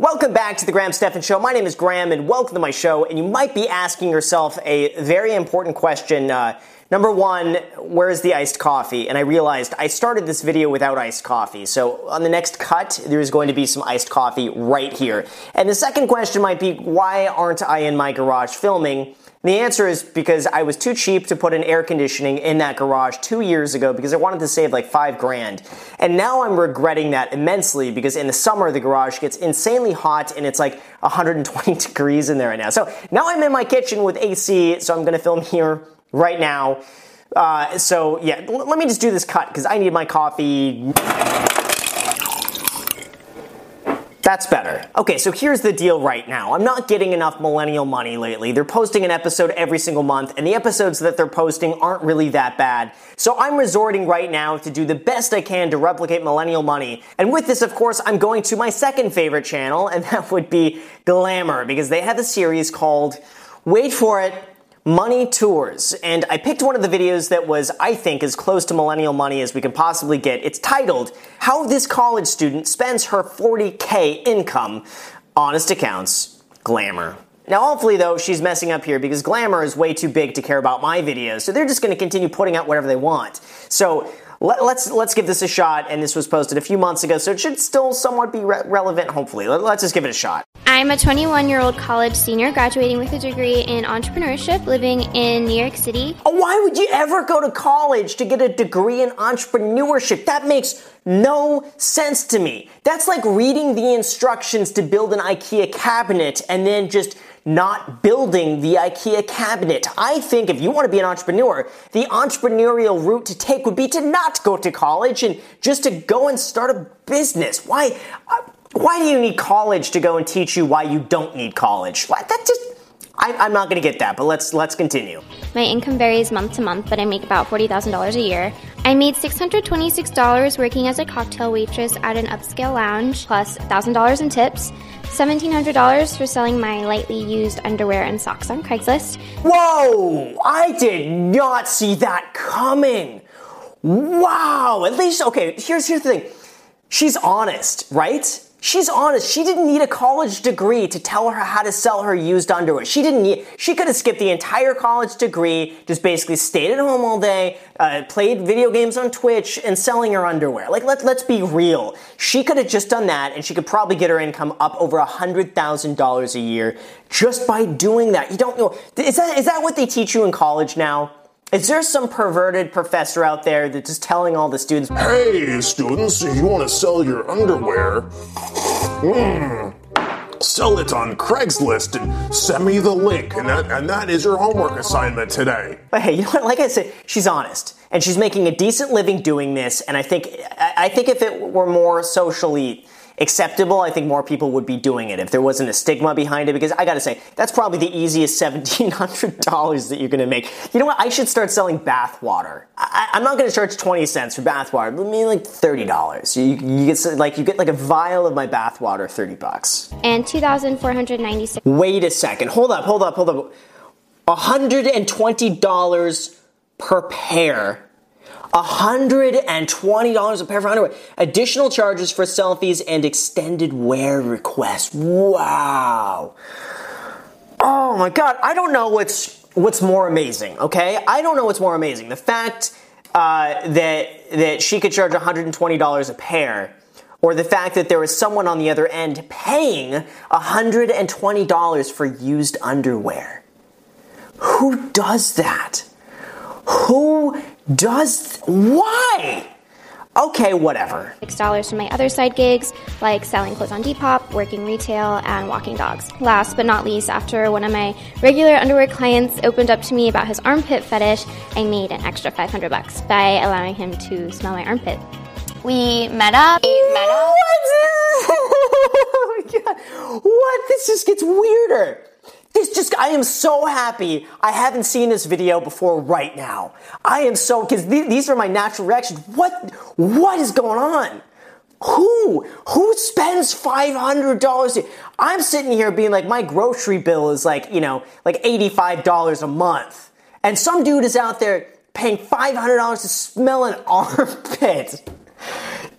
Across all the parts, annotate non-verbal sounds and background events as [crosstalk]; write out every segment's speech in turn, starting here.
Welcome back to the Graham Stephan Show. My name is Graham, and welcome to my show. And you might be asking yourself a very important question. Uh, number one, where is the iced coffee? And I realized I started this video without iced coffee. So on the next cut, there's going to be some iced coffee right here. And the second question might be, why aren't I in my garage filming? The answer is because I was too cheap to put an air conditioning in that garage two years ago because I wanted to save like five grand. And now I'm regretting that immensely because in the summer the garage gets insanely hot and it's like 120 [laughs] degrees in there right now. So now I'm in my kitchen with AC, so I'm gonna film here right now. Uh, so yeah, l- let me just do this cut because I need my coffee. That's better. Okay, so here's the deal right now. I'm not getting enough millennial money lately. They're posting an episode every single month, and the episodes that they're posting aren't really that bad. So I'm resorting right now to do the best I can to replicate millennial money. And with this, of course, I'm going to my second favorite channel, and [laughs] that would be Glamour, because they have a series called, wait for it, Money Tours. And I picked one of the videos that was, I think, as close to millennial money as we can possibly get. It's titled, How This College Student Spends Her 40K Income. Honest accounts, glamour. Now, hopefully, though, she's messing up here because glamour is way too big to care about my videos, so they're just going to continue putting out whatever they want. So, let, us let's give this a shot. And this was posted a few months ago, so it should still somewhat be re- relevant. Hopefully, Let, let's just give it a shot. I'm a 21 year old college senior graduating with a degree in entrepreneurship, living in New York City. Oh, Why would you ever go to college to get a degree in entrepreneurship? That makes no sense to me. That's like reading the instructions to build an IKEA cabinet and then just not building the IKEA cabinet. I think if you want to be an entrepreneur, the entrepreneurial route to take would be to not go to college and just to go and start a business. Why? Uh, why do you need college to go and teach you why you don't need college? That just I, am not going to get that, but let's let's continue. My income varies month to month, but I make about forty thousand dollars a year. I made six hundred twenty-six dollars working as a cocktail waitress at an upscale lounge, plus thousand dollars in tips. $1,700 for selling my lightly used underwear and socks on Craigslist. Whoa! I did not see that coming! Wow! At least, okay, here's, here's the thing. She's honest, right? She's honest. She didn't need a college degree to tell her how to sell her used underwear. She didn't need, she could have skipped the entire college degree, just basically stayed at home all day, uh, played video games on Twitch, and selling her underwear. Like, let, let's be real. She could have just done that, and she could probably get her income up over a $100,000 a year just by doing that. You don't know. Is that, is that what they teach you in college now? Is there some perverted professor out there that's just telling all the students, Hey, students, if you want to sell your underwear? Mm. Sell it on Craigslist and send me the link, and that, and that is your homework assignment today. But hey, you know what? Like I said, she's honest, and she's making a decent living doing this. And I think, I think if it were more socially acceptable, I think more people would be doing it if there wasn't a stigma behind it. Because I gotta say, that's probably the easiest [laughs] $1,700 that you're gonna make. You know what? I should start selling bath water. I, am not gonna charge 20 cents for bath water, but maybe like $30. You, you get like, you get like a vial of my bath water, 30 bucks. And 2,496. Wait a second. Hold up, hold up, hold up. $120 per pair $120 a pair for underwear. Additional charges for selfies and extended wear requests. Wow. Oh my god, I don't know what's what's more amazing, okay? I don't know what's more amazing. The fact uh, that that she could charge $120 a pair or the fact that there was someone on the other end paying $120 for used underwear. Who does that? Who does why? Okay, whatever. $6 from my other side gigs, like selling clothes on Depop, working retail, and walking dogs. Last but not least, after one of my regular underwear clients opened up to me about his armpit fetish, I made an extra 500 bucks by allowing him to smell my armpit. We met up. We met up. What? [laughs] oh my god. What? This just gets weirder. This just, I am so happy I haven't seen this video before right now. I am so, because th- these are my natural reactions. What, what is going on? Who? Who spends $500? I'm sitting here being like, my grocery bill is like, you know, like $85 a month. And some dude is out there paying $500 to smell an [laughs] armpit.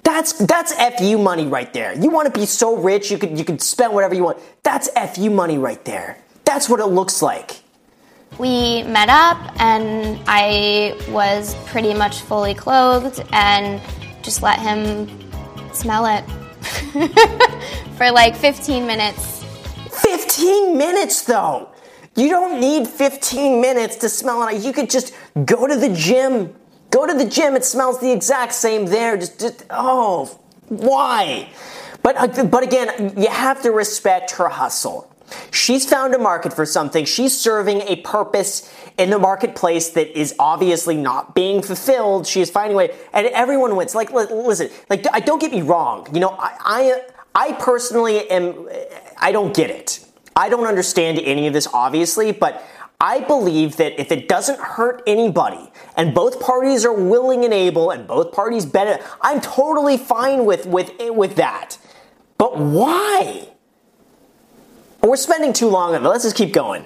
That's that's fu money right there. You want to be so rich you could you could spend whatever you want. That's fu money right there. That's what it looks like. We met up, and I was pretty much fully clothed and just let him smell it [laughs] for like 15 minutes. 15 minutes though. You don't need 15 minutes to smell it. You could just go to the gym. Go to the gym. It smells the exact same there. Just, just oh, why? But uh, but again, you have to respect her hustle. She's found a market for something. She's serving a purpose in the marketplace that is obviously not being fulfilled. She is finding a way, and everyone wins. Like, listen, like, I don't get me wrong. You know, I, I, I personally am. I don't get it. I don't understand any of this, obviously, but I believe that if it doesn't hurt anybody and both parties are willing and able and both parties benefit, I'm totally fine with, with, with that. But why? We're spending too long on it. Let's just keep going.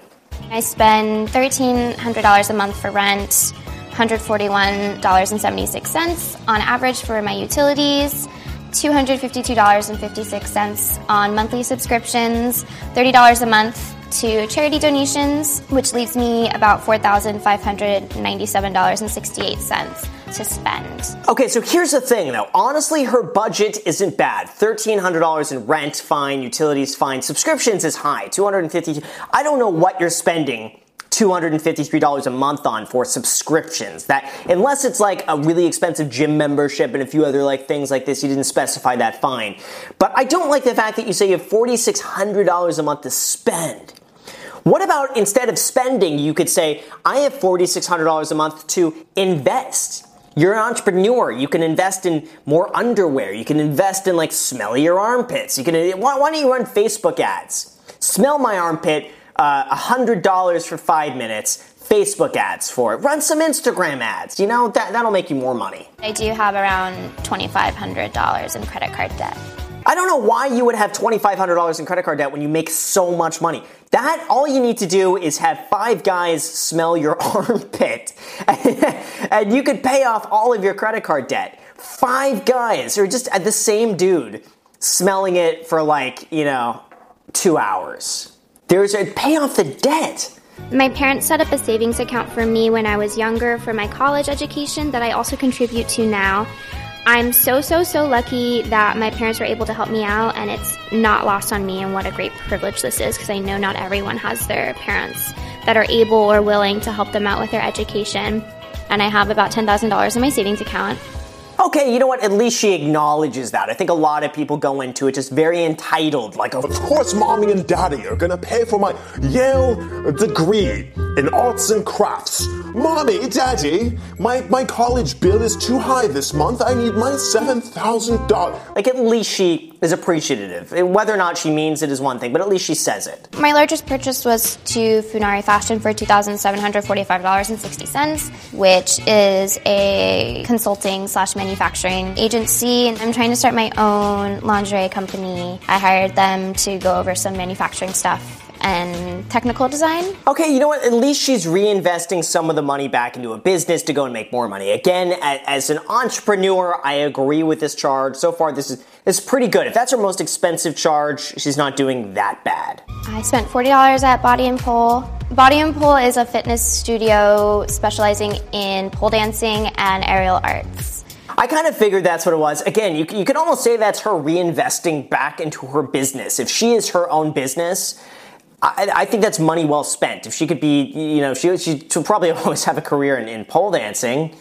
I spend $1,300 a month for rent, $141.76 on average for my utilities, $252.56 on monthly subscriptions, $30 a month to charity donations, which leaves me about $4,597.68 to spend. Okay, so here's the thing though. Honestly, her budget isn't bad. $1,300 in rent, fine, utilities, fine. Subscriptions is high, 250. I don't know what you're spending $253 a month on for subscriptions. That unless it's like a really expensive gym membership and a few other like things like this, you didn't specify that fine. But I don't like the fact that you say you have $4600 a month to spend. What about instead of spending, you could say, I have $4,600 a month to invest. You're an entrepreneur. You can invest in more underwear. You can invest in like smell your armpits. You can, why, why don't you run Facebook ads? Smell my armpit, uh, $100 for five minutes. Facebook ads for it. Run some Instagram ads. You know, that, that'll make you more money. I do have around $2,500 in credit card debt. I don't know why you would have $2,500 in credit card debt when you make so much money. That, all you need to do is have five guys smell your [laughs] armpit [laughs] and you could pay off all of your credit card debt. Five guys, or just uh, the same dude, smelling it for like, you know, two hours. There's a pay off the debt. My parents set up a savings account for me when I was younger for my college education that I also contribute to now. I'm so, so, so lucky that my parents were able to help me out, and it's not lost on me and what a great privilege this is because I know not everyone has their parents that are able or willing to help them out with their education. And I have about $10,000 in my savings account. Okay, you know what? At least she acknowledges that. I think a lot of people go into it just very entitled, like, of course, mommy and daddy are gonna pay for my Yale degree in arts and crafts. Mommy, daddy, my, my college bill is too high this month. I need my $7,000. Like, at least she is appreciative. Whether or not she means it is one thing, but at least she says it. My largest purchase was to Funari Fashion for $2,745.60, which is a consulting slash manufacturing agency. And I'm trying to start my own lingerie company. I hired them to go over some manufacturing stuff and technical design. Okay, you know what? At least she's reinvesting some of the money back into a business to go and make more money. Again, as an entrepreneur, I agree with this charge. So far, this is this is pretty good. If that's her most expensive charge, she's not doing that bad. I spent forty dollars at Body and Pole. Body and Pole is a fitness studio specializing in pole dancing and aerial arts. I kind of figured that's what it was. Again, you, you could almost say that's her reinvesting back into her business. If she is her own business, I, I, think that's money well spent. If she could be, you know, she she'll probably [laughs] always have a career in, in pole dancing.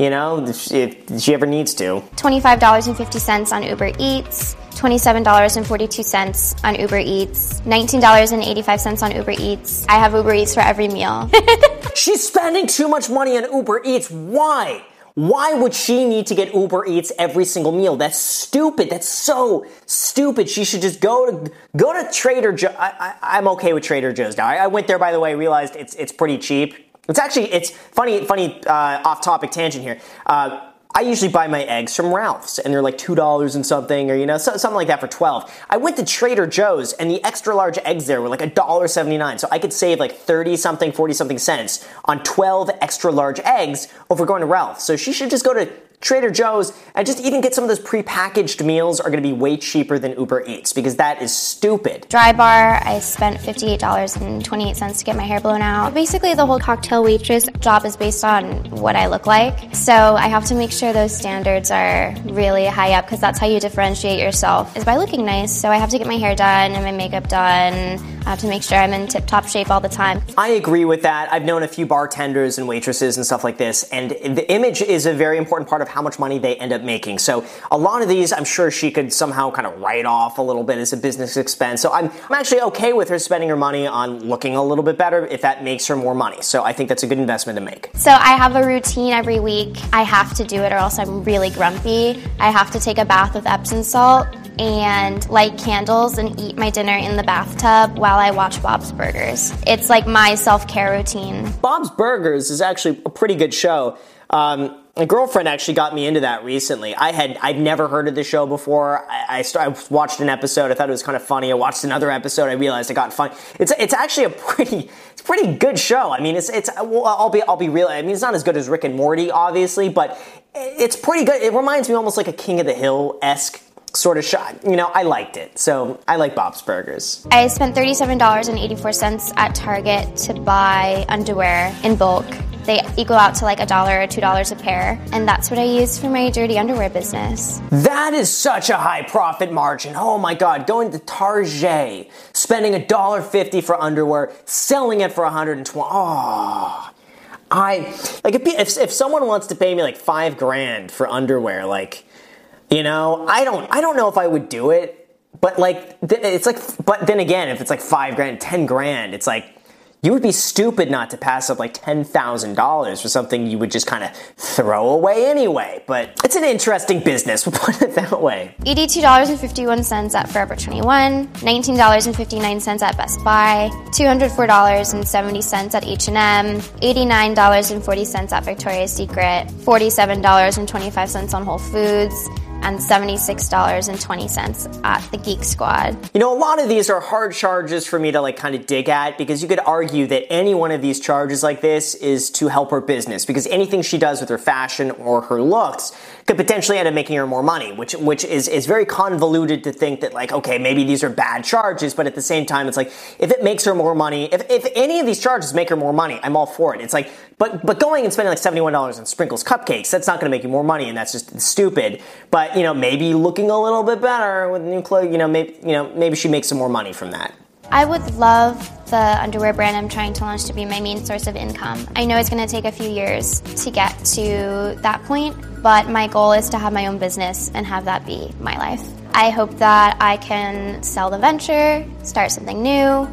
You know, if, if she ever needs to. Twenty-five dollars and fifty cents on Uber Eats. $27.42 on Uber Eats, $19.85 on Uber Eats. I have Uber Eats for every meal. [laughs] She's spending too much money on Uber Eats. Why? Why would she need to get Uber Eats every single meal? That's stupid. That's so stupid. She should just go to go to Trader Joe. I, am okay with Trader Joe's now. I, I, went there by the way. Realized it's it's pretty cheap. It's actually it's funny funny uh, off topic tangent here. Uh, I usually buy my eggs from Ralph's and they're like $2 and something or, you know, something like that for 12. I went to Trader Joe's and the extra large eggs there were like $1.79. So I could save like 30 something, 40 something cents on 12 extra large eggs over going to Ralph's. So she should just go to Trader Joe's and just even get some of those prepackaged meals are going to be way cheaper than Uber Eats because that is stupid. Dry bar, I spent $58.28 to get my hair blown out. Basically, the whole cocktail waitress job is based on what I look like. So I have to make sure those standards are really high up because that's how you differentiate yourself is by looking nice. So I have to get my hair done and my makeup done. I have to make sure I'm in tip top shape all the time. I agree with that. I've known a few bartenders and waitresses and stuff like this, and the image is a very important part of how much money they end up making. So a lot of these, I'm sure she could somehow kind of write off a little bit as a business expense. So I'm, I'm actually okay with her spending her money on looking a little bit better if that makes her more money. So I think that's a good investment to make. So I have a routine every week. I have to do it or else I'm really grumpy. I have to take a bath with Epsom salt and light candles and eat my dinner in the bathtub while I watch Bob's Burgers. It's like my self care routine. Bob's Burgers is actually a pretty good show. Um, my girlfriend actually got me into that recently. I had I'd never heard of the show before. I, I, I watched an episode. I thought it was kind of funny. I watched another episode. I realized it got funny. It's it's actually a pretty it's a pretty good show. I mean, it's it's I'll be I'll be real. I mean, it's not as good as Rick and Morty, obviously, but it's pretty good. It reminds me almost like a King of the Hill esque sort of shot. You know, I liked it. So I like Bob's Burgers. I spent $37.84 at Target to buy underwear in bulk. They equal out to like a dollar or two dollars a pair, and that's what I use for my dirty underwear business. That is such a high profit margin. Oh my god, going to Target, spending a dollar fifty for underwear, selling it for 120. Oh. I like if, if someone wants to pay me like five grand for underwear, like you know, I don't I don't know if I would do it, but like it's like but then again, if it's like 5 grand, 10 grand, it's like you would be stupid not to pass up like $10,000 for something you would just kind of throw away anyway. But it's an interesting business, [laughs] we'll put it that way. $82.51 at Forever 21, $19.59 at Best Buy, $204.70 at H&M, $89.40 at Victoria's Secret, $47.25 on Whole Foods, and $76.20 at the Geek Squad. You know, a lot of these are hard charges for me to like kind of dig at because you could argue that any one of these charges like this is to help her business because anything she does with her fashion or her looks could potentially end up making her more money, which which is is very convoluted to think that like okay maybe these are bad charges, but at the same time it's like if it makes her more money, if if any of these charges make her more money, I'm all for it. It's like but but going and spending like seventy one dollars on sprinkles cupcakes, that's not going to make you more money, and that's just stupid. But you know maybe looking a little bit better with new clothes, you know maybe you know maybe she makes some more money from that. I would love the underwear brand I'm trying to launch to be my main source of income. I know it's going to take a few years to get to that point, but my goal is to have my own business and have that be my life. I hope that I can sell the venture, start something new,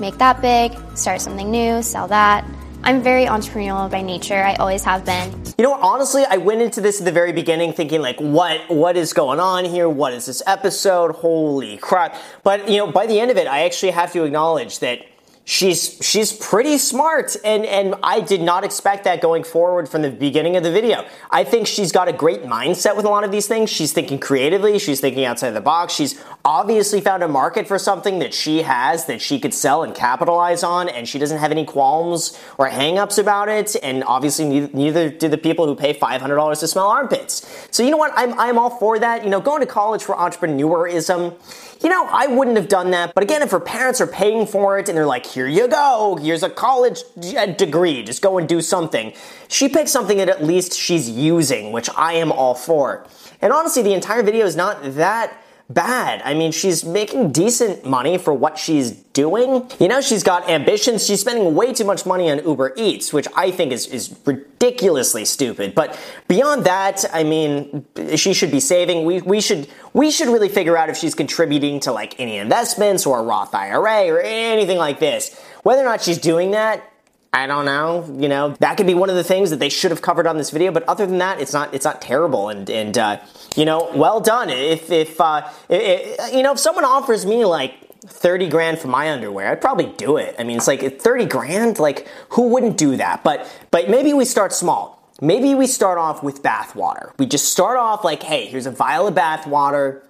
make that big, start something new, sell that. I'm very entrepreneurial by nature. I always have been. You know, honestly, I went into this at the very beginning thinking like, what, what is going on here? What is this episode? Holy crap! But you know, by the end of it, I actually have to acknowledge that she's she's pretty smart and and I did not expect that going forward from the beginning of the video. I think she's got a great mindset with a lot of these things. She's thinking creatively, she's thinking outside the box. She's obviously found a market for something that she has that she could sell and capitalize on and she doesn't have any qualms or hangups about it and obviously neither, neither do the people who pay $500 to smell armpits. So you know what? I'm I'm all for that. You know, going to college for entrepreneurism you know, I wouldn't have done that. But again, if her parents are paying for it and they're like, here you go, here's a college degree, just go and do something, she picks something that at least she's using, which I am all for. And honestly, the entire video is not that bad. I mean, she's making decent money for what she's doing. You know, she's got ambitions. She's spending way too much money on Uber Eats, which I think is, is ridiculously stupid. But beyond that, I mean, she should be saving. We, we should, we should really figure out if she's contributing to like any investments or a Roth IRA or anything like this. Whether or not she's doing that, I don't know. You know, that could be one of the things that they should have covered on this video. But other than that, it's not. It's not terrible. And and uh, you know, well done. If if, uh, if you know, if someone offers me like 30 grand for my underwear, I'd probably do it. I mean, it's like 30 grand. Like, who wouldn't do that? But but maybe we start small. Maybe we start off with bath water. We just start off like, hey, here's a vial of bath water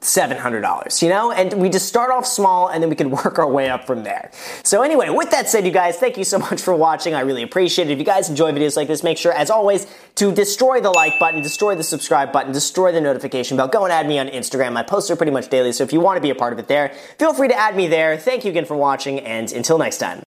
$700, you know? And we just start off small and then we can [laughs] work our way up from there. So anyway, with that said, you guys, thank you so [laughs] much for watching. I really appreciate it. If you guys enjoy videos like this, make sure, as always, to destroy the like button, destroy the subscribe button, destroy the notification bell. Go and add me on Instagram. My posts are pretty much daily, so if you want to be a part of it there, feel free to add me there. Thank you again for watching, and until next time.